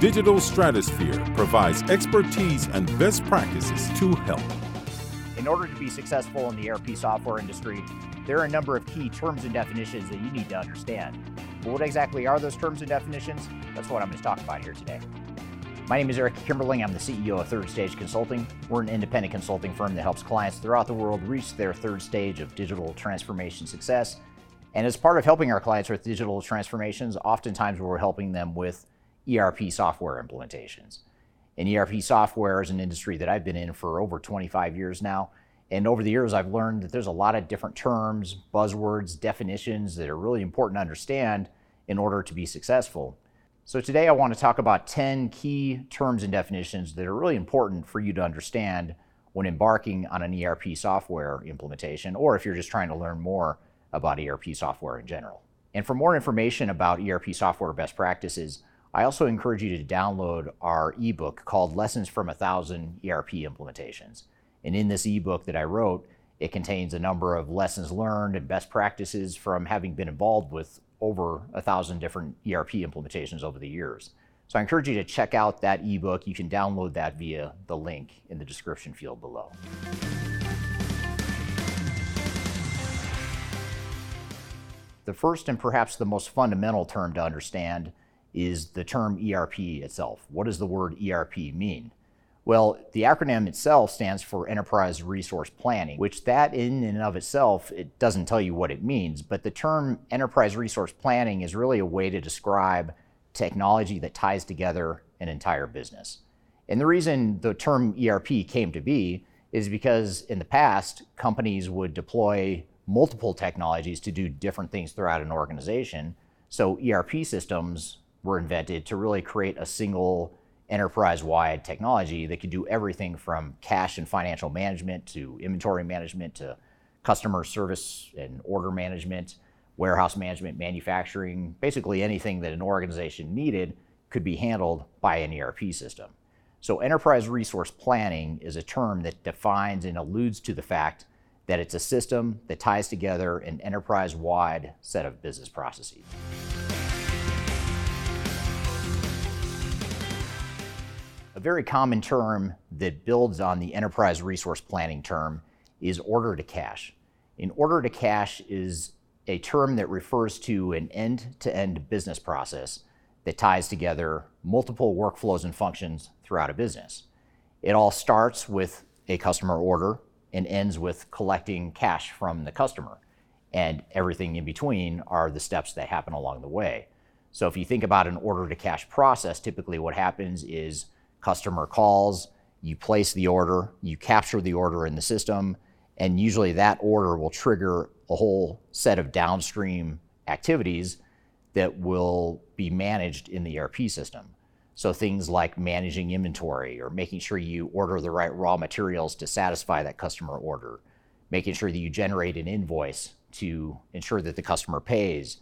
Digital Stratosphere provides expertise and best practices to help. In order to be successful in the ERP software industry, there are a number of key terms and definitions that you need to understand. But what exactly are those terms and definitions? That's what I'm going to talk about here today. My name is Eric Kimberling. I'm the CEO of Third Stage Consulting. We're an independent consulting firm that helps clients throughout the world reach their third stage of digital transformation success. And as part of helping our clients with digital transformations, oftentimes we're helping them with ERP software implementations. And ERP software is an industry that I've been in for over 25 years now. And over the years, I've learned that there's a lot of different terms, buzzwords, definitions that are really important to understand in order to be successful. So today I want to talk about 10 key terms and definitions that are really important for you to understand when embarking on an ERP software implementation, or if you're just trying to learn more about ERP software in general. And for more information about ERP software best practices, I also encourage you to download our ebook called Lessons from a Thousand ERP Implementations. And in this ebook that I wrote, it contains a number of lessons learned and best practices from having been involved with over a thousand different ERP implementations over the years. So I encourage you to check out that ebook. You can download that via the link in the description field below. The first and perhaps the most fundamental term to understand is the term ERP itself. What does the word ERP mean? Well, the acronym itself stands for Enterprise Resource Planning, which that in and of itself, it doesn't tell you what it means, but the term Enterprise Resource Planning is really a way to describe technology that ties together an entire business. And the reason the term ERP came to be is because in the past, companies would deploy multiple technologies to do different things throughout an organization. So ERP systems were invented to really create a single enterprise-wide technology that could do everything from cash and financial management to inventory management to customer service and order management, warehouse management, manufacturing, basically anything that an organization needed could be handled by an ERP system. So enterprise resource planning is a term that defines and alludes to the fact that it's a system that ties together an enterprise-wide set of business processes. A very common term that builds on the enterprise resource planning term is order to cash. An order to cash is a term that refers to an end to end business process that ties together multiple workflows and functions throughout a business. It all starts with a customer order and ends with collecting cash from the customer. And everything in between are the steps that happen along the way. So if you think about an order to cash process, typically what happens is customer calls, you place the order, you capture the order in the system, and usually that order will trigger a whole set of downstream activities that will be managed in the ERP system. So things like managing inventory or making sure you order the right raw materials to satisfy that customer order, making sure that you generate an invoice to ensure that the customer pays.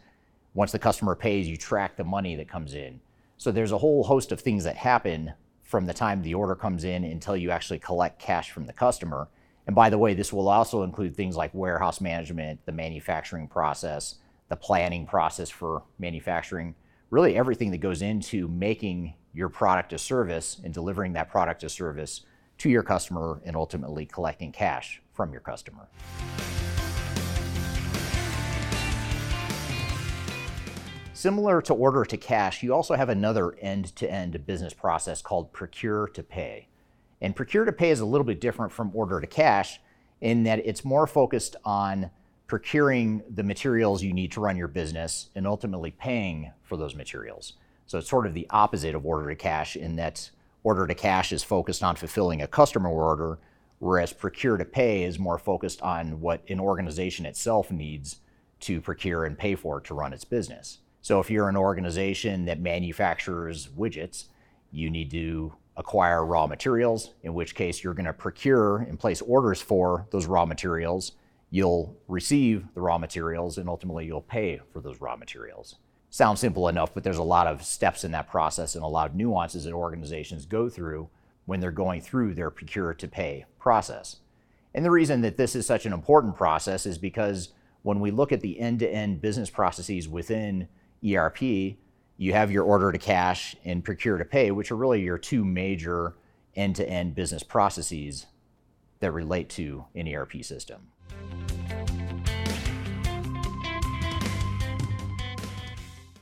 Once the customer pays, you track the money that comes in. So there's a whole host of things that happen from the time the order comes in until you actually collect cash from the customer. And by the way, this will also include things like warehouse management, the manufacturing process, the planning process for manufacturing, really everything that goes into making your product a service and delivering that product a service to your customer and ultimately collecting cash from your customer. Similar to order to cash, you also have another end to end business process called procure to pay. And procure to pay is a little bit different from order to cash in that it's more focused on procuring the materials you need to run your business and ultimately paying for those materials. So it's sort of the opposite of order to cash in that order to cash is focused on fulfilling a customer order, whereas procure to pay is more focused on what an organization itself needs to procure and pay for to run its business. So if you're an organization that manufactures widgets, you need to acquire raw materials, in which case you're going to procure and place orders for those raw materials. You'll receive the raw materials and ultimately you'll pay for those raw materials. Sounds simple enough, but there's a lot of steps in that process and a lot of nuances that organizations go through when they're going through their procure to pay process. And the reason that this is such an important process is because when we look at the end to end business processes within ERP, you have your order to cash and procure to pay, which are really your two major end to end business processes that relate to an ERP system.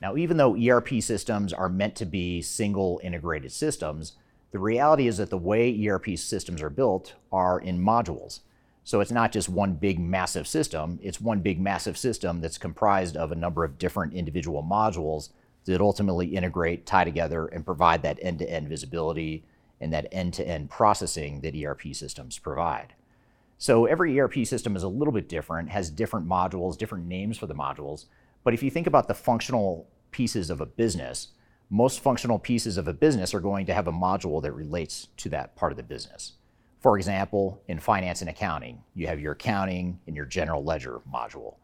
Now, even though ERP systems are meant to be single integrated systems, the reality is that the way ERP systems are built are in modules. So it's not just one big massive system, it's one big massive system that's comprised of a number of different individual modules that ultimately integrate, tie together, and provide that end to end visibility and that end to end processing that ERP systems provide. So every ERP system is a little bit different, has different modules, different names for the modules. But if you think about the functional pieces of a business, most functional pieces of a business are going to have a module that relates to that part of the business. For example, in finance and accounting, you have your accounting and your general ledger module.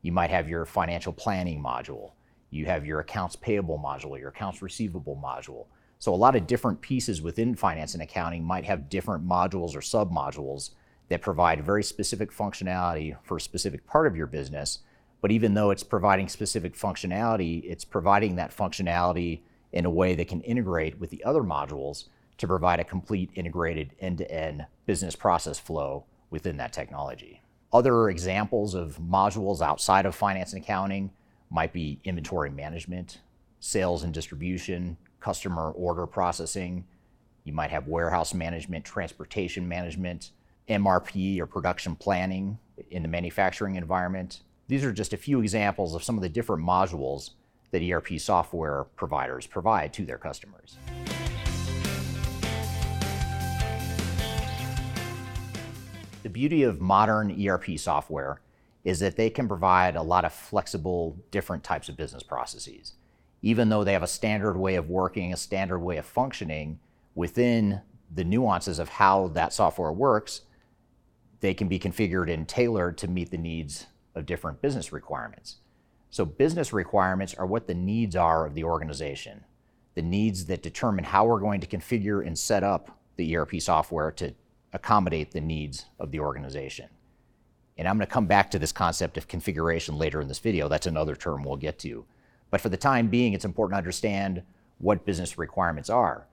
You might have your financial planning module. You have your accounts payable module, your accounts receivable module. So a lot of different pieces within finance and accounting might have different modules or submodules that provide very specific functionality for a specific part of your business. But even though it's providing specific functionality, it's providing that functionality in a way that can integrate with the other modules to provide a complete integrated end-to-end business process flow within that technology. Other examples of modules outside of finance and accounting might be inventory management, sales and distribution, customer order processing. You might have warehouse management, transportation management, MRP or production planning in the manufacturing environment. These are just a few examples of some of the different modules that ERP software providers provide to their customers. The beauty of modern ERP software is that they can provide a lot of flexible, different types of business processes. Even though they have a standard way of working, a standard way of functioning, within the nuances of how that software works, they can be configured and tailored to meet the needs of different business requirements. So, business requirements are what the needs are of the organization, the needs that determine how we're going to configure and set up the ERP software to accommodate the needs of the organization. And I'm going to come back to this concept of configuration later in this video. That's another term we'll get to. But for the time being, it's important to understand what business requirements are.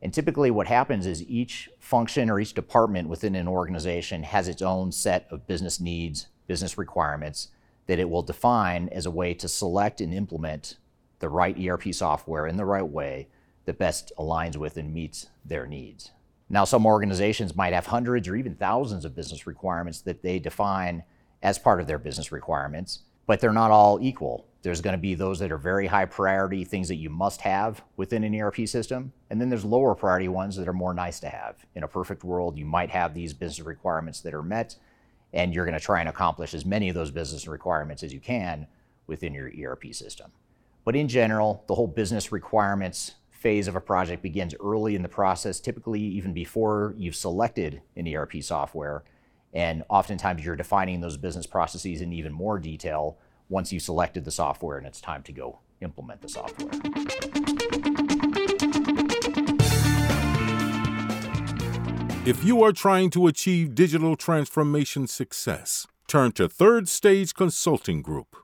And typically, what happens is each function or each department within an organization has its own set of business needs, business requirements that it will define as a way to select and implement the right ERP software in the right way that best aligns with and meets their needs. Now, some organizations might have hundreds or even thousands of business requirements that they define as part of their business requirements, but they're not all equal. There's going to be those that are very high priority, things that you must have within an ERP system, and then there's lower priority ones that are more nice to have. In a perfect world, you might have these business requirements that are met, and you're going to try and accomplish as many of those business requirements as you can within your ERP system. But in general, the whole business requirements phase of a project begins early in the process, typically even before you've selected an ERP software. And oftentimes you're defining those business processes in even more detail once you've selected the software and it's time to go implement the software. If you are trying to achieve digital transformation success, turn to Third Stage Consulting Group.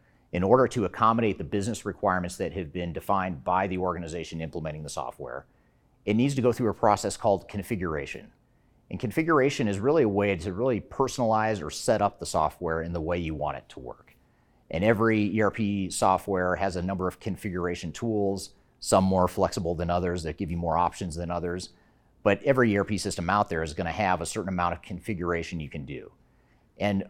in order to accommodate the business requirements that have been defined by the organization implementing the software, it needs to go through a process called configuration. And configuration is really a way to really personalize or set up the software in the way you want it to work. And every ERP software has a number of configuration tools, some more flexible than others that give you more options than others. But every ERP system out there is going to have a certain amount of configuration you can do. And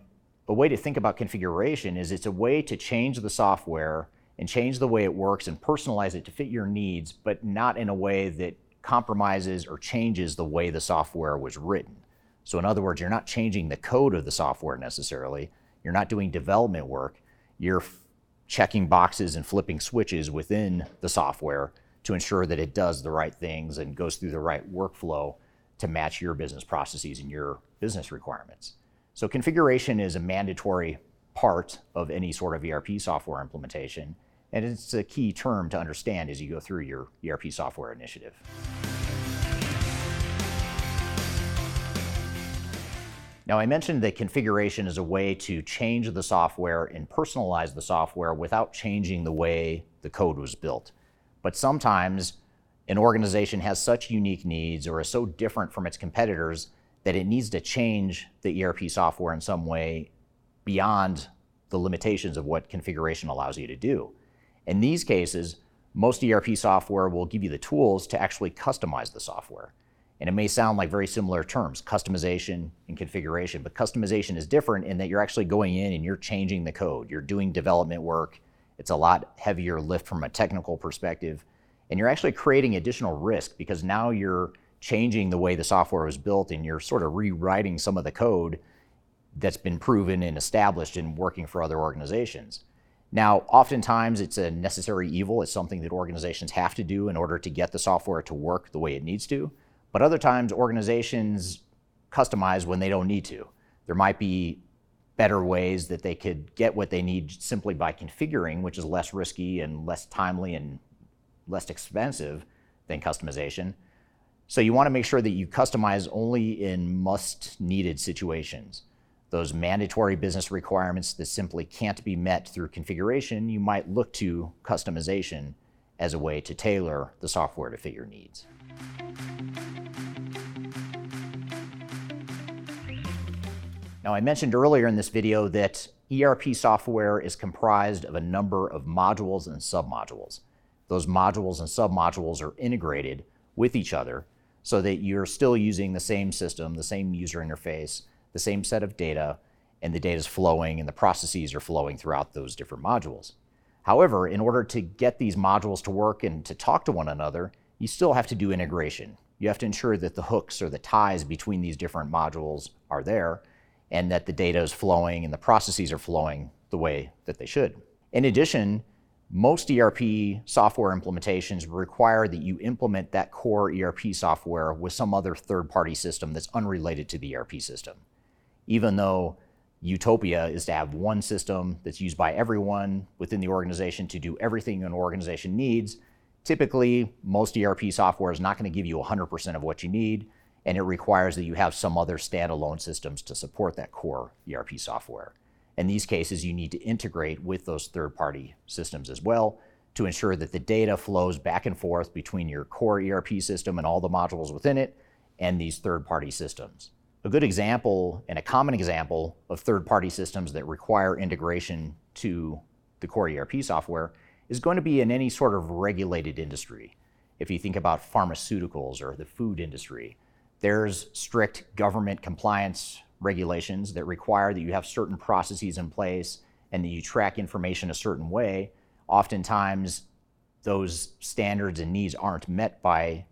a way to think about configuration is it's a way to change the software and change the way it works and personalize it to fit your needs, but not in a way that compromises or changes the way the software was written. So, in other words, you're not changing the code of the software necessarily. You're not doing development work. You're f- checking boxes and flipping switches within the software to ensure that it does the right things and goes through the right workflow to match your business processes and your business requirements. So, configuration is a mandatory part of any sort of ERP software implementation. And it's a key term to understand as you go through your ERP software initiative. Now, I mentioned that configuration is a way to change the software and personalize the software without changing the way the code was built. But sometimes an organization has such unique needs or is so different from its competitors that it needs to change the ERP software in some way beyond the limitations of what configuration allows you to do. In these cases, most ERP software will give you the tools to actually customize the software. And it may sound like very similar terms, customization and configuration, but customization is different in that you're actually going in and you're changing the code. You're doing development work. It's a lot heavier lift from a technical perspective. And you're actually creating additional risk because now you're changing the way the software was built and you're sort of rewriting some of the code that's been proven and established in working for other organizations. Now, oftentimes it's a necessary evil. It's something that organizations have to do in order to get the software to work the way it needs to. But other times organizations customize when they don't need to. There might be better ways that they could get what they need simply by configuring, which is less risky and less timely and less expensive than customization. So you want to make sure that you customize only in must needed situations those mandatory business requirements that simply can't be met through configuration, you might look to customization as a way to tailor the software to fit your needs. Now, I mentioned earlier in this video that ERP software is comprised of a number of modules and submodules. Those modules and submodules are integrated with each other so that you're still using the same system, the same user interface, the same set of data, and the data is flowing and the processes are flowing throughout those different modules. However, in order to get these modules to work and to talk to one another, you still have to do integration. You have to ensure that the hooks or the ties between these different modules are there and that the data is flowing and the processes are flowing the way that they should. In addition, most ERP software implementations require that you implement that core ERP software with some other third party system that's unrelated to the ERP system even though utopia is to have one system that's used by everyone within the organization to do everything an organization needs, typically most ERP software is not going to give you 100% of what you need, and it requires that you have some other standalone systems to support that core ERP software. In these cases, you need to integrate with those third party systems as well to ensure that the data flows back and forth between your core ERP system and all the modules within it and these third party systems. A good example and a common example of third party systems that require integration to the core ERP software is going to be in any sort of regulated industry. If you think about pharmaceuticals or the food industry, there's strict government compliance regulations that require that you have certain processes in place and that you track information a certain way. Oftentimes, those standards and needs aren't met by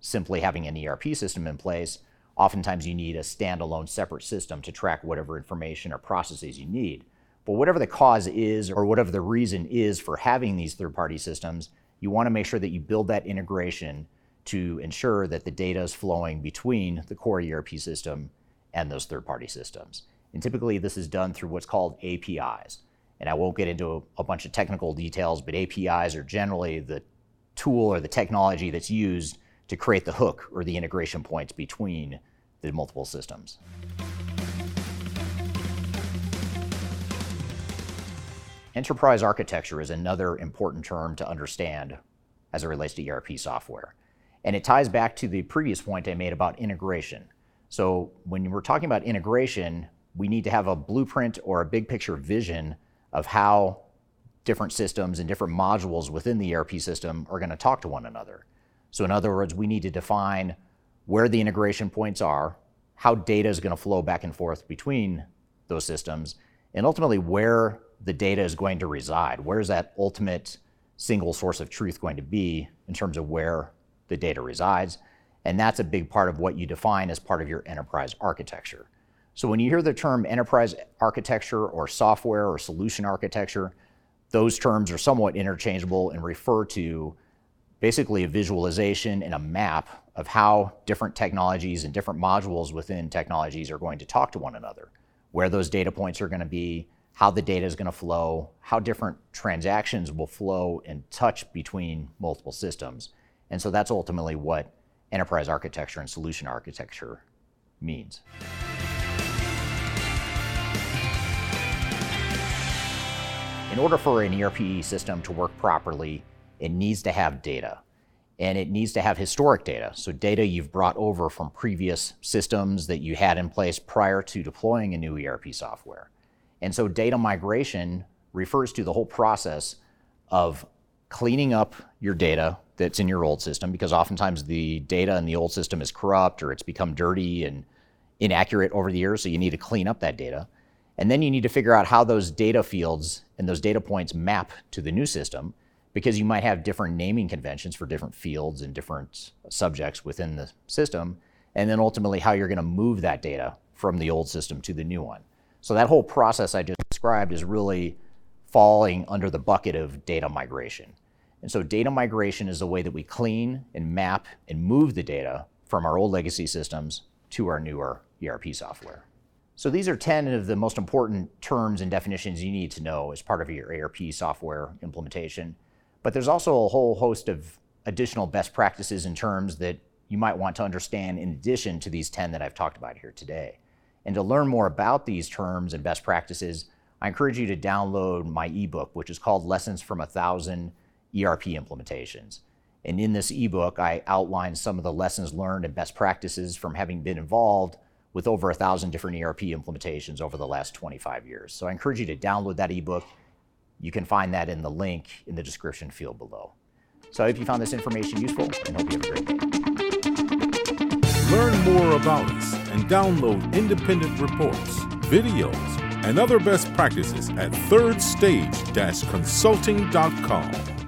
simply having an ERP system in place Oftentimes, you need a standalone separate system to track whatever information or processes you need. But whatever the cause is, or whatever the reason is for having these third party systems, you want to make sure that you build that integration to ensure that the data is flowing between the core ERP system and those third party systems. And typically, this is done through what's called APIs. And I won't get into a, a bunch of technical details, but APIs are generally the tool or the technology that's used to create the hook or the integration points between the multiple systems. Enterprise architecture is another important term to understand as it relates to ERP software. And it ties back to the previous point I made about integration. So when we're talking about integration, we need to have a blueprint or a big picture vision of how different systems and different modules within the ERP system are going to talk to one another. So in other words, we need to define where the integration points are, how data is going to flow back and forth between those systems, and ultimately where the data is going to reside. Where is that ultimate single source of truth going to be in terms of where the data resides? And that's a big part of what you define as part of your enterprise architecture. So when you hear the term enterprise architecture or software or solution architecture, those terms are somewhat interchangeable and refer to basically a visualization and a map of how different technologies and different modules within technologies are going to talk to one another, where those data points are going to be, how the data is going to flow, how different transactions will flow and touch between multiple systems. And so that's ultimately what enterprise architecture and solution architecture means. In order for an ERP system to work properly, it needs to have data. And it needs to have historic data. So, data you've brought over from previous systems that you had in place prior to deploying a new ERP software. And so, data migration refers to the whole process of cleaning up your data that's in your old system, because oftentimes the data in the old system is corrupt or it's become dirty and inaccurate over the years. So, you need to clean up that data. And then you need to figure out how those data fields and those data points map to the new system because you might have different naming conventions for different fields and different subjects within the system, and then ultimately how you're going to move that data from the old system to the new one. So that whole process I just described is really falling under the bucket of data migration. And so data migration is the way that we clean and map and move the data from our old legacy systems to our newer ERP software. So these are 10 of the most important terms and definitions you need to know as part of your ERP software implementation. But there's also a whole host of additional best practices and terms that you might want to understand in addition to these 10 that I've talked about here today. And to learn more about these terms and best practices, I encourage you to download my ebook, which is called Lessons from a Thousand ERP Implementations. And in this ebook, I outline some of the lessons learned and best practices from having been involved with over a thousand different ERP implementations over the last 25 years. So I encourage you to download that ebook you can find that in the link in the description field below. So I hope you found this information useful and hope you have a great day. Learn more about us and download independent reports, videos, and other best practices at thirdstage-consulting.com.